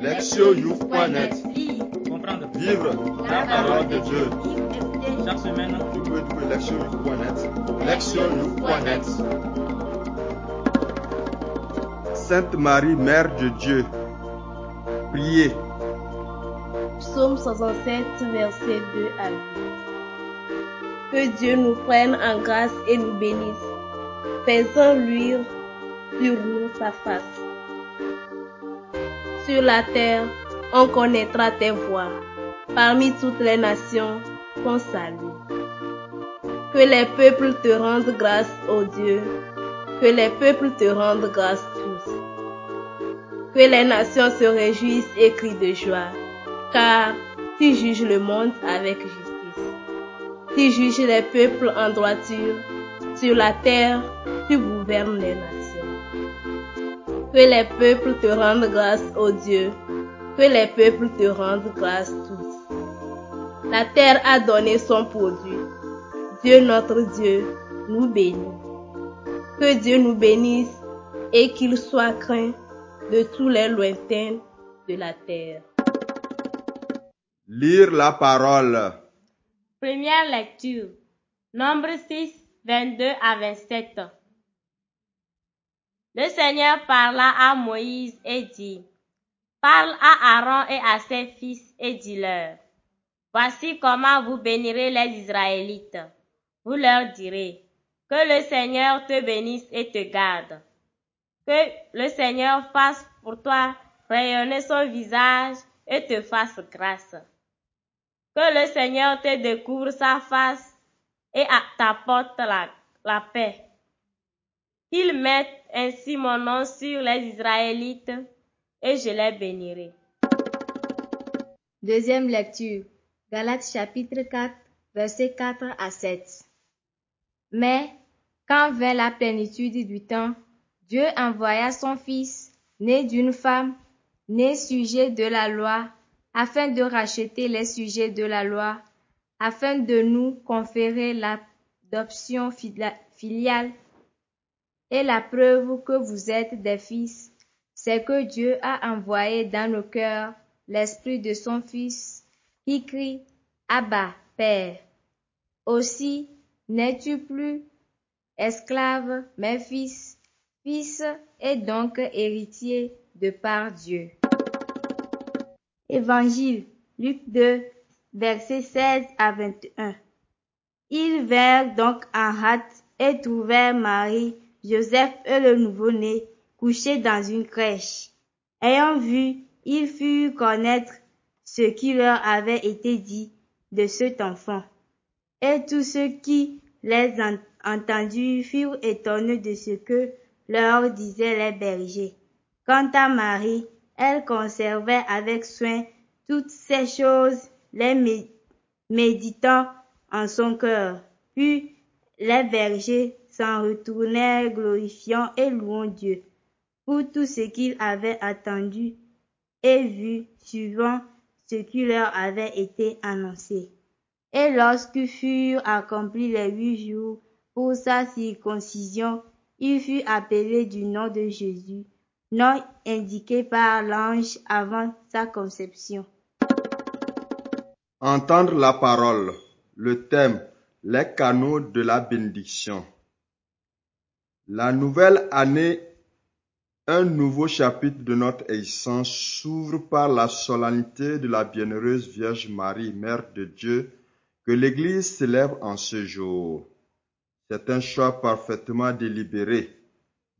Lectionyouth.net Comprendre. Vivre la parole de Dieu. Chaque semaine, www.lectionyouth.net Lectionyouth.net Sainte Marie, Mère de Dieu, priez. Psaume 67, verset 2 à 8. Que Dieu nous prenne en grâce et nous bénisse, faisant luire sur nous sa face. Sur la terre, on connaîtra tes voies, parmi toutes les nations, ton salut. Que les peuples te rendent grâce, ô Dieu, que les peuples te rendent grâce tous. Que les nations se réjouissent et crient de joie, car tu juges le monde avec justice. Tu juges les peuples en droiture. Sur la terre, tu gouvernes les nations. Que les peuples te rendent grâce, ô Dieu, que les peuples te rendent grâce tous. La terre a donné son produit. Dieu notre Dieu nous bénit. Que Dieu nous bénisse et qu'il soit craint de tous les lointains de la terre. Lire la parole. Première lecture. Nombre 6, 22 à 27. Le Seigneur parla à Moïse et dit, Parle à Aaron et à ses fils et dis-leur, Voici comment vous bénirez les Israélites. Vous leur direz, Que le Seigneur te bénisse et te garde. Que le Seigneur fasse pour toi rayonner son visage et te fasse grâce. Que le Seigneur te découvre sa face et t'apporte la, la paix. Qu'il mette ainsi mon nom sur les Israélites et je les bénirai. Deuxième lecture. Galates chapitre 4, versets 4 à 7. Mais, quand vint la plénitude du temps, Dieu envoya son Fils, né d'une femme, né sujet de la loi, afin de racheter les sujets de la loi, afin de nous conférer l'adoption filiale. Et la preuve que vous êtes des fils, c'est que Dieu a envoyé dans nos cœurs l'esprit de son Fils, qui crie Abba, Père. Aussi, n'es-tu plus esclave, mais fils, fils et donc héritier de par Dieu. Évangile, Luc 2, versets 16 à 21. Ils vinrent donc en hâte et trouvèrent Marie, Joseph et le nouveau-né couchés dans une crèche. Ayant vu, ils furent connaître ce qui leur avait été dit de cet enfant. Et tous ceux qui les entendus furent étonnés de ce que leur disaient les bergers. Quant à Marie, elle conservait avec soin toutes ces choses, les méditant en son cœur. Puis les bergers s'en retournèrent glorifiant et louant Dieu pour tout ce qu'ils avaient attendu et vu suivant ce qui leur avait été annoncé. Et lorsque furent accomplis les huit jours pour sa circoncision, il fut appelé du nom de Jésus, nom indiqué par l'ange avant sa conception. Entendre la parole. Le thème, les canaux de la bénédiction. La nouvelle année, un nouveau chapitre de notre existence s'ouvre par la solennité de la bienheureuse Vierge Marie, Mère de Dieu, que l'Église célèbre en ce jour. C'est un choix parfaitement délibéré.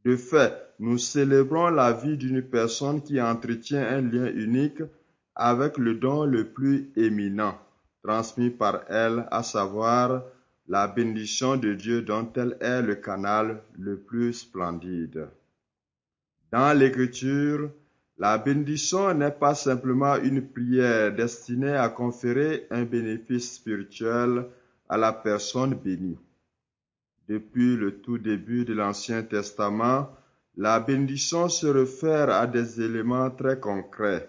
De fait, nous célébrons la vie d'une personne qui entretient un lien unique avec le don le plus éminent transmis par elle, à savoir la bénédiction de Dieu dont elle est le canal le plus splendide. Dans l'Écriture, la bénédiction n'est pas simplement une prière destinée à conférer un bénéfice spirituel à la personne bénie. Depuis le tout début de l'Ancien Testament, la bénédiction se réfère à des éléments très concrets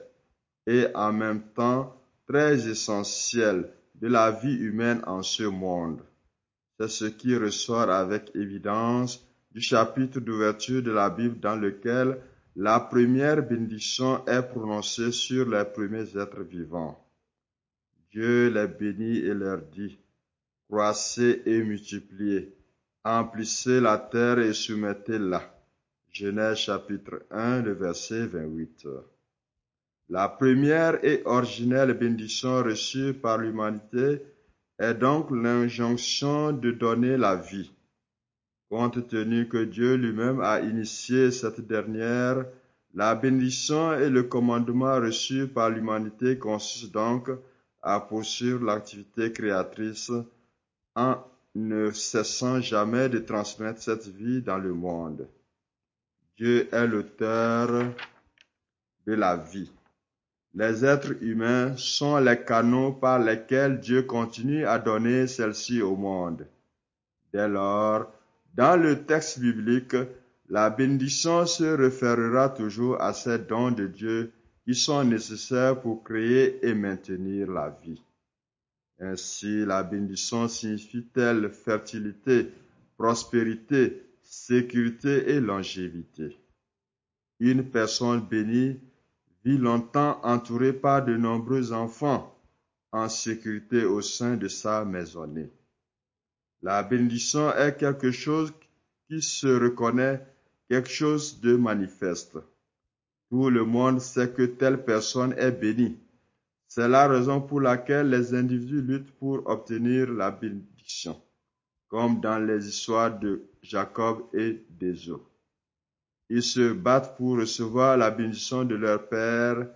et en même temps très essentiel de la vie humaine en ce monde. C'est ce qui ressort avec évidence du chapitre d'ouverture de la Bible dans lequel la première bénédiction est prononcée sur les premiers êtres vivants. Dieu les bénit et leur dit, croissez et multipliez, emplissez la terre et soumettez-la. Genèse chapitre 1, le verset 28. La première et originelle bénédiction reçue par l'humanité est donc l'injonction de donner la vie. Compte tenu que Dieu lui-même a initié cette dernière, la bénédiction et le commandement reçus par l'humanité consistent donc à poursuivre l'activité créatrice en ne cessant jamais de transmettre cette vie dans le monde. Dieu est l'auteur de la vie. Les êtres humains sont les canaux par lesquels Dieu continue à donner celle-ci au monde. Dès lors, dans le texte biblique, la bénédiction se référera toujours à ces dons de Dieu qui sont nécessaires pour créer et maintenir la vie. Ainsi, la bénédiction signifie-t-elle fertilité, prospérité, sécurité et longévité. Une personne bénie longtemps entourée par de nombreux enfants en sécurité au sein de sa maisonnée. La bénédiction est quelque chose qui se reconnaît, quelque chose de manifeste. Tout le monde sait que telle personne est bénie. C'est la raison pour laquelle les individus luttent pour obtenir la bénédiction, comme dans les histoires de Jacob et d'Ésaü. Ils se battent pour recevoir la bénédiction de leur Père,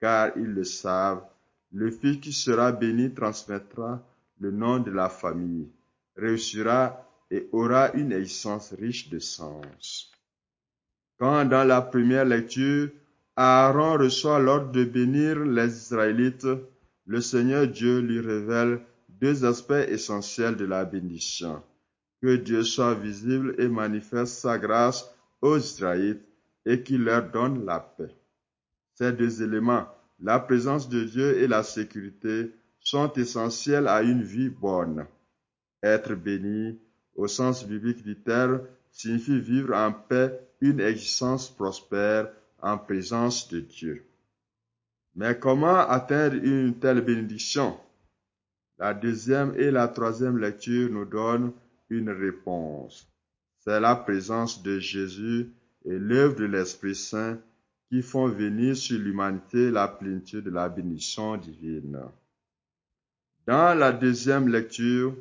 car ils le savent. Le fils qui sera béni transmettra le nom de la famille réussira et aura une existence riche de sens. Quand dans la première lecture, Aaron reçoit l'ordre de bénir les Israélites, le Seigneur Dieu lui révèle deux aspects essentiels de la bénédiction. Que Dieu soit visible et manifeste sa grâce aux Israélites et qu'il leur donne la paix. Ces deux éléments, la présence de Dieu et la sécurité, sont essentiels à une vie bonne. Être béni, au sens biblique du terme, signifie vivre en paix une existence prospère en présence de Dieu. Mais comment atteindre une telle bénédiction? La deuxième et la troisième lecture nous donnent une réponse. C'est la présence de Jésus et l'œuvre de l'Esprit Saint qui font venir sur l'humanité la plénitude de la bénédiction divine. Dans la deuxième lecture,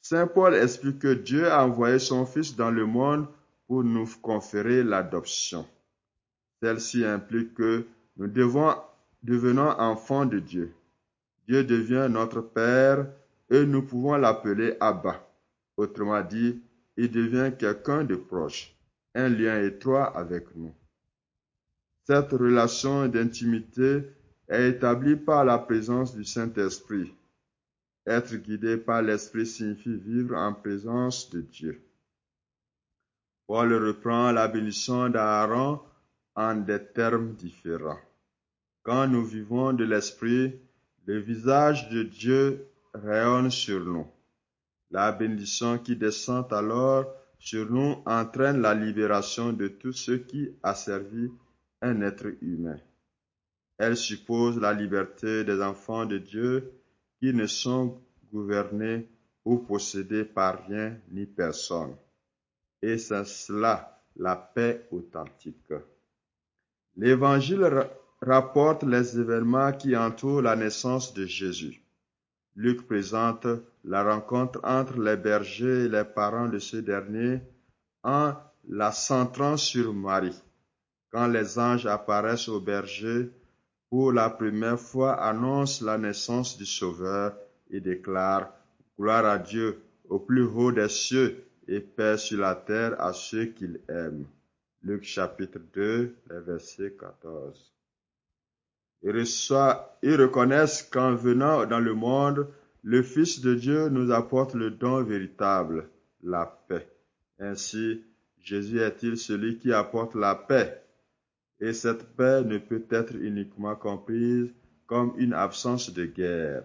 Saint Paul explique que Dieu a envoyé son Fils dans le monde pour nous conférer l'adoption. Celle-ci implique que nous devons devenir enfants de Dieu. Dieu devient notre Père et nous pouvons l'appeler Abba. Autrement dit, il devient quelqu'un de proche, un lien étroit avec nous. Cette relation d'intimité est établie par la présence du Saint-Esprit être guidé par l'Esprit signifie vivre en présence de Dieu. Paul reprend la bénédiction d'Aaron en des termes différents. Quand nous vivons de l'Esprit, le visage de Dieu rayonne sur nous. La bénédiction qui descend alors sur nous entraîne la libération de tout ce qui a servi un être humain. Elle suppose la liberté des enfants de Dieu qui ne sont gouvernés ou possédés par rien ni personne. Et c'est cela la paix authentique. L'Évangile rapporte les événements qui entourent la naissance de Jésus. Luc présente la rencontre entre les bergers et les parents de ce dernier en la centrant sur Marie. Quand les anges apparaissent aux bergers, pour la première fois annoncent la naissance du Sauveur et déclare Gloire à Dieu au plus haut des cieux et paix sur la terre à ceux qu'il aime. Luc chapitre 2, verset 14. Ils reconnaissent qu'en venant dans le monde, le Fils de Dieu nous apporte le don véritable, la paix. Ainsi, Jésus est-il celui qui apporte la paix et cette paix ne peut être uniquement comprise comme une absence de guerre.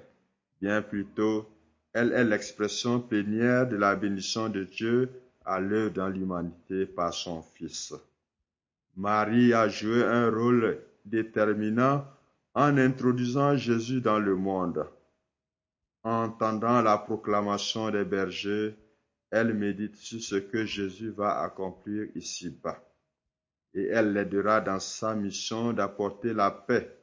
Bien plutôt, elle est l'expression plénière de la bénédiction de Dieu à l'œuvre dans l'humanité par son Fils. Marie a joué un rôle déterminant en introduisant Jésus dans le monde. En entendant la proclamation des bergers, elle médite sur ce que Jésus va accomplir ici-bas. Et elle l'aidera dans sa mission d'apporter la paix.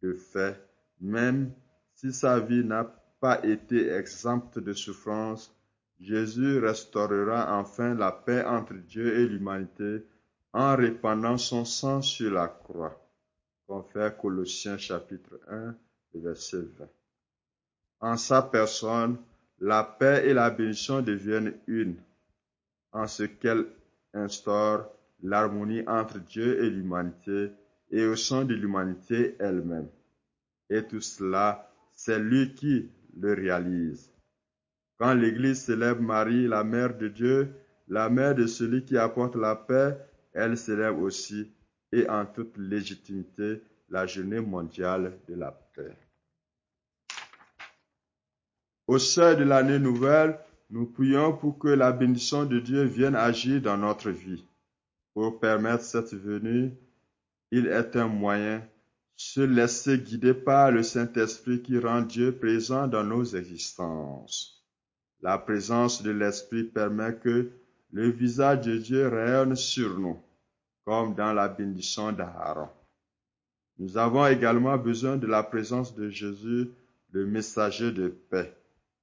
De fait, même si sa vie n'a pas été exempte de souffrance, Jésus restaurera enfin la paix entre Dieu et l'humanité en répandant son sang sur la croix. Colossiens chapitre 1, verset 20. En sa personne, la paix et la bénédiction deviennent une, en ce qu'elle instaure l'harmonie entre Dieu et l'humanité et au sein de l'humanité elle-même. Et tout cela, c'est lui qui le réalise. Quand l'Église célèbre Marie, la mère de Dieu, la mère de celui qui apporte la paix, elle célèbre aussi et en toute légitimité la journée mondiale de la paix. Au sein de l'année nouvelle, nous prions pour que la bénédiction de Dieu vienne agir dans notre vie. Pour permettre cette venue, il est un moyen, se laisser guider par le Saint-Esprit qui rend Dieu présent dans nos existences. La présence de l'Esprit permet que le visage de Dieu rayonne sur nous, comme dans la bénédiction d'Aaron. Nous avons également besoin de la présence de Jésus, le messager de paix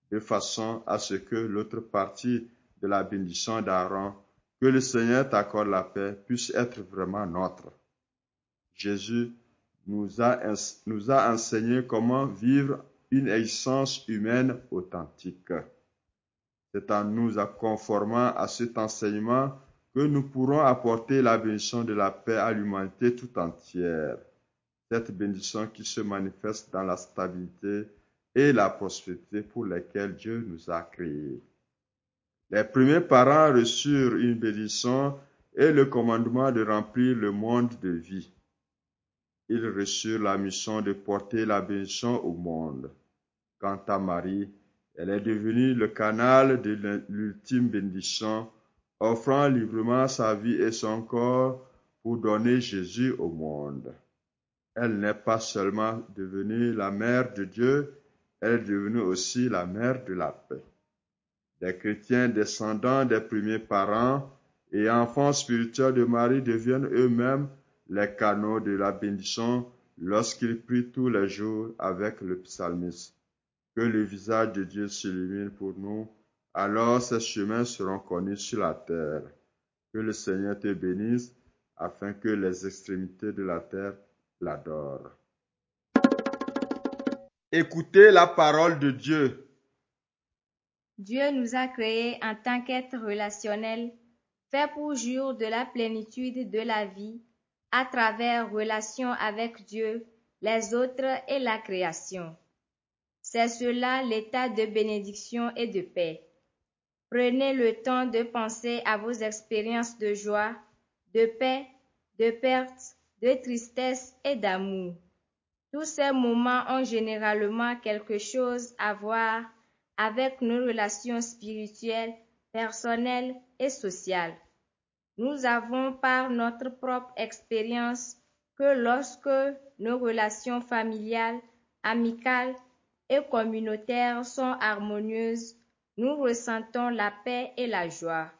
de façon à ce que l'autre partie de la bénédiction d'Aaron, que le Seigneur t'accorde la paix, puisse être vraiment notre. Jésus nous a, enseigné comment vivre une existence humaine authentique. C'est en nous conformant à cet enseignement que nous pourrons apporter la bénédiction de la paix à l'humanité tout entière. Cette bénédiction qui se manifeste dans la stabilité et la prospérité pour lesquelles Dieu nous a créés. Les premiers parents reçurent une bénédiction et le commandement de remplir le monde de vie. Ils reçurent la mission de porter la bénédiction au monde. Quant à Marie, elle est devenue le canal de l'ultime bénédiction, offrant librement sa vie et son corps pour donner Jésus au monde. Elle n'est pas seulement devenue la mère de Dieu, elle est devenue aussi la mère de la paix. Les chrétiens descendants des premiers parents et enfants spirituels de Marie deviennent eux-mêmes les canaux de la bénédiction lorsqu'ils prient tous les jours avec le psalmiste. Que le visage de Dieu s'illumine pour nous, alors ces chemins seront connus sur la terre. Que le Seigneur te bénisse, afin que les extrémités de la terre l'adorent. Écoutez la parole de Dieu. Dieu nous a créés en tant qu'êtres relationnels, faits pour jour de la plénitude de la vie, à travers relation avec Dieu, les autres et la création. C'est cela l'état de bénédiction et de paix. Prenez le temps de penser à vos expériences de joie, de paix, de perte, de tristesse et d'amour. Tous ces moments ont généralement quelque chose à voir avec nos relations spirituelles, personnelles et sociales. Nous avons par notre propre expérience que lorsque nos relations familiales, amicales et communautaires sont harmonieuses, nous ressentons la paix et la joie.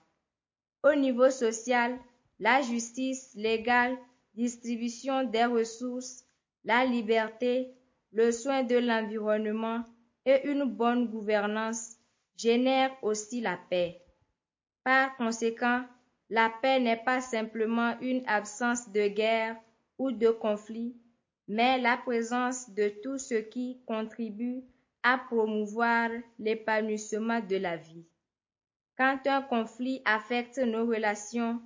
Au niveau social, la justice légale, distribution des ressources, la liberté, le soin de l'environnement et une bonne gouvernance génèrent aussi la paix. Par conséquent, la paix n'est pas simplement une absence de guerre ou de conflit, mais la présence de tout ce qui contribue à promouvoir l'épanouissement de la vie. Quand un conflit affecte nos relations,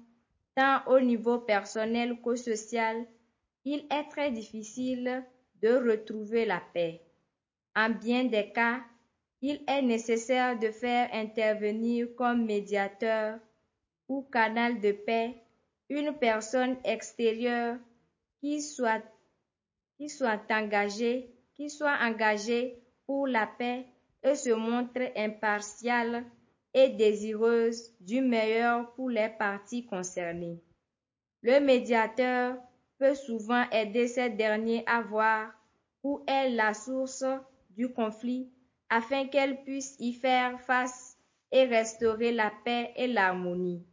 tant au niveau personnel qu'au social, il est très difficile de retrouver la paix. En bien des cas, il est nécessaire de faire intervenir comme médiateur ou canal de paix une personne extérieure qui soit, qui soit engagée, qui soit engagée pour la paix et se montre impartiale et désireuse du meilleur pour les parties concernées. Le médiateur peut souvent aider ces derniers à voir où est la source du conflit afin qu'elles puissent y faire face et restaurer la paix et l'harmonie.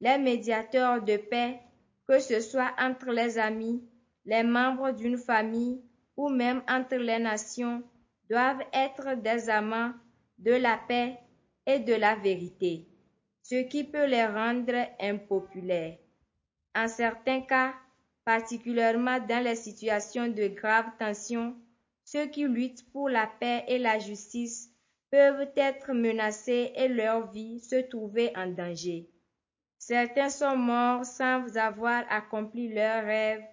Les médiateurs de paix, que ce soit entre les amis, les membres d'une famille ou même entre les nations, doivent être des amants de la paix et de la vérité, ce qui peut les rendre impopulaires. En certains cas, particulièrement dans les situations de grave tension, ceux qui luttent pour la paix et la justice peuvent être menacés et leur vie se trouver en danger. Certains sont morts sans avoir accompli leurs rêves,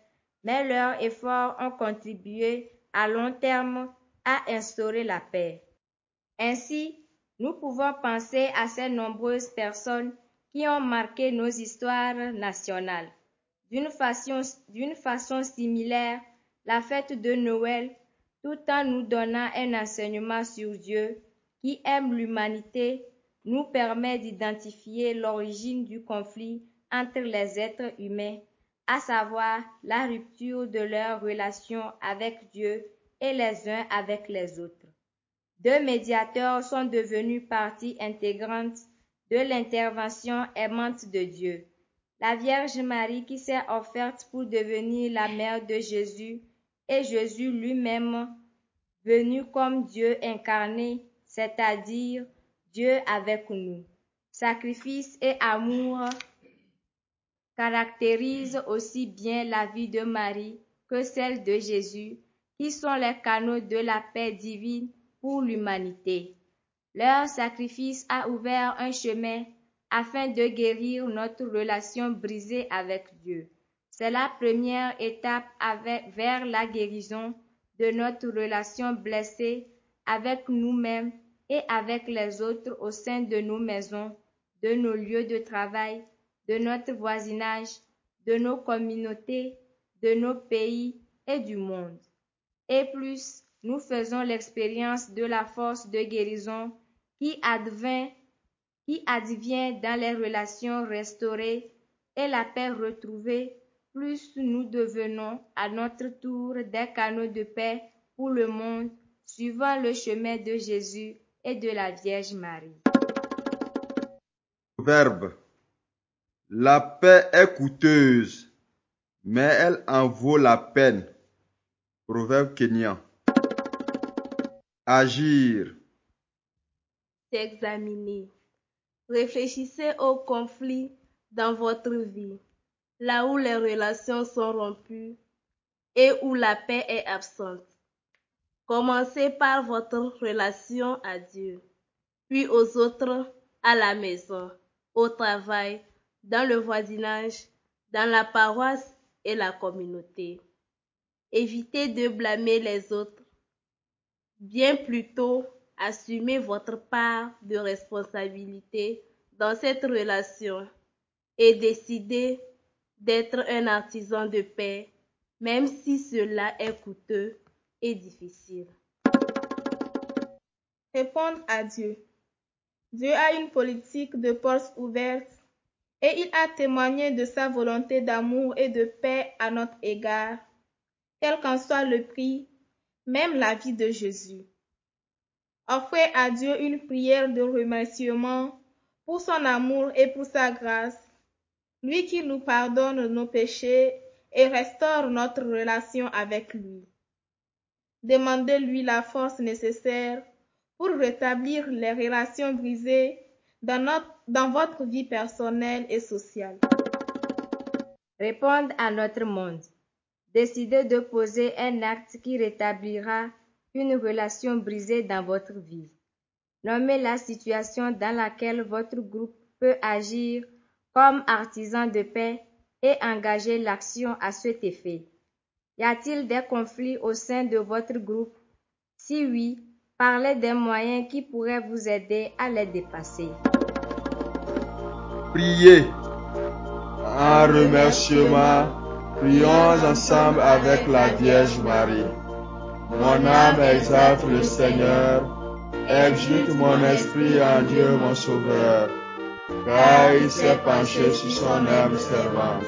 mais leurs efforts ont contribué à long terme à instaurer la paix. Ainsi, nous pouvons penser à ces nombreuses personnes qui ont marqué nos histoires nationales. D'une façon, façon, similaire, la fête de Noël, tout en nous donnant un enseignement sur Dieu qui aime l'humanité, nous permet d'identifier l'origine du conflit entre les êtres humains, à savoir la rupture de leur relation avec Dieu les uns avec les autres. Deux médiateurs sont devenus partie intégrante de l'intervention aimante de Dieu. La Vierge Marie qui s'est offerte pour devenir la mère de Jésus et Jésus lui-même venu comme Dieu incarné, c'est-à-dire Dieu avec nous. Sacrifice et amour caractérisent aussi bien la vie de Marie que celle de Jésus, qui sont les canaux de la paix divine pour l'humanité. Leur sacrifice a ouvert un chemin afin de guérir notre relation brisée avec Dieu. C'est la première étape vers la guérison de notre relation blessée avec nous-mêmes et avec les autres au sein de nos maisons, de nos lieux de travail, de notre voisinage, de nos communautés, de nos pays et du monde. Et plus, nous faisons l'expérience de la force de guérison qui advient, qui advient dans les relations restaurées et la paix retrouvée, plus nous devenons à notre tour des canaux de paix pour le monde, suivant le chemin de Jésus et de la Vierge Marie. Verbe. La paix est coûteuse, mais elle en vaut la peine. Proverbe kenyan. Agir. S'examiner. Réfléchissez aux conflits dans votre vie, là où les relations sont rompues et où la paix est absente. Commencez par votre relation à Dieu, puis aux autres à la maison, au travail, dans le voisinage, dans la paroisse et la communauté. Évitez de blâmer les autres. Bien plutôt, assumez votre part de responsabilité dans cette relation et décidez d'être un artisan de paix, même si cela est coûteux et difficile. Répondre à Dieu. Dieu a une politique de portes ouvertes et il a témoigné de sa volonté d'amour et de paix à notre égard, quel qu'en soit le prix, même la vie de Jésus. Offrez à Dieu une prière de remerciement pour son amour et pour sa grâce, lui qui nous pardonne nos péchés et restaure notre relation avec lui. Demandez-lui la force nécessaire pour rétablir les relations brisées dans, votre vie personnelle et sociale. Répondre à notre monde. Décidez de poser un acte qui rétablira une relation brisée dans votre vie. Nommez la situation dans laquelle votre groupe peut agir comme artisan de paix et engager l'action à cet effet. Y a-t-il des conflits au sein de votre groupe? Si oui, parlez des moyens qui pourraient vous aider à les dépasser. Priez. En remerciement, prions ensemble avec la Vierge Marie. Mon âme exalte le Seigneur, exulte mon esprit en Dieu mon Sauveur, car il s'est penché sur son âme servante.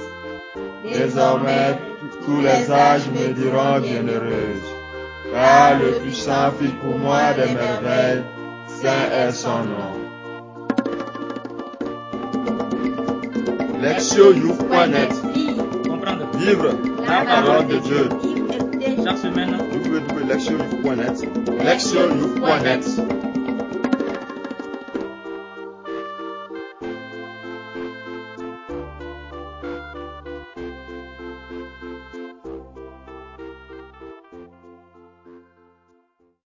Désormais, tous les âges me diront bienheureuse. Car le puissant fit pour moi des merveilles, saint est son nom. Vivre la parole de Dieu. Chaque semaine, www.lectionyou.net Lectionyou.net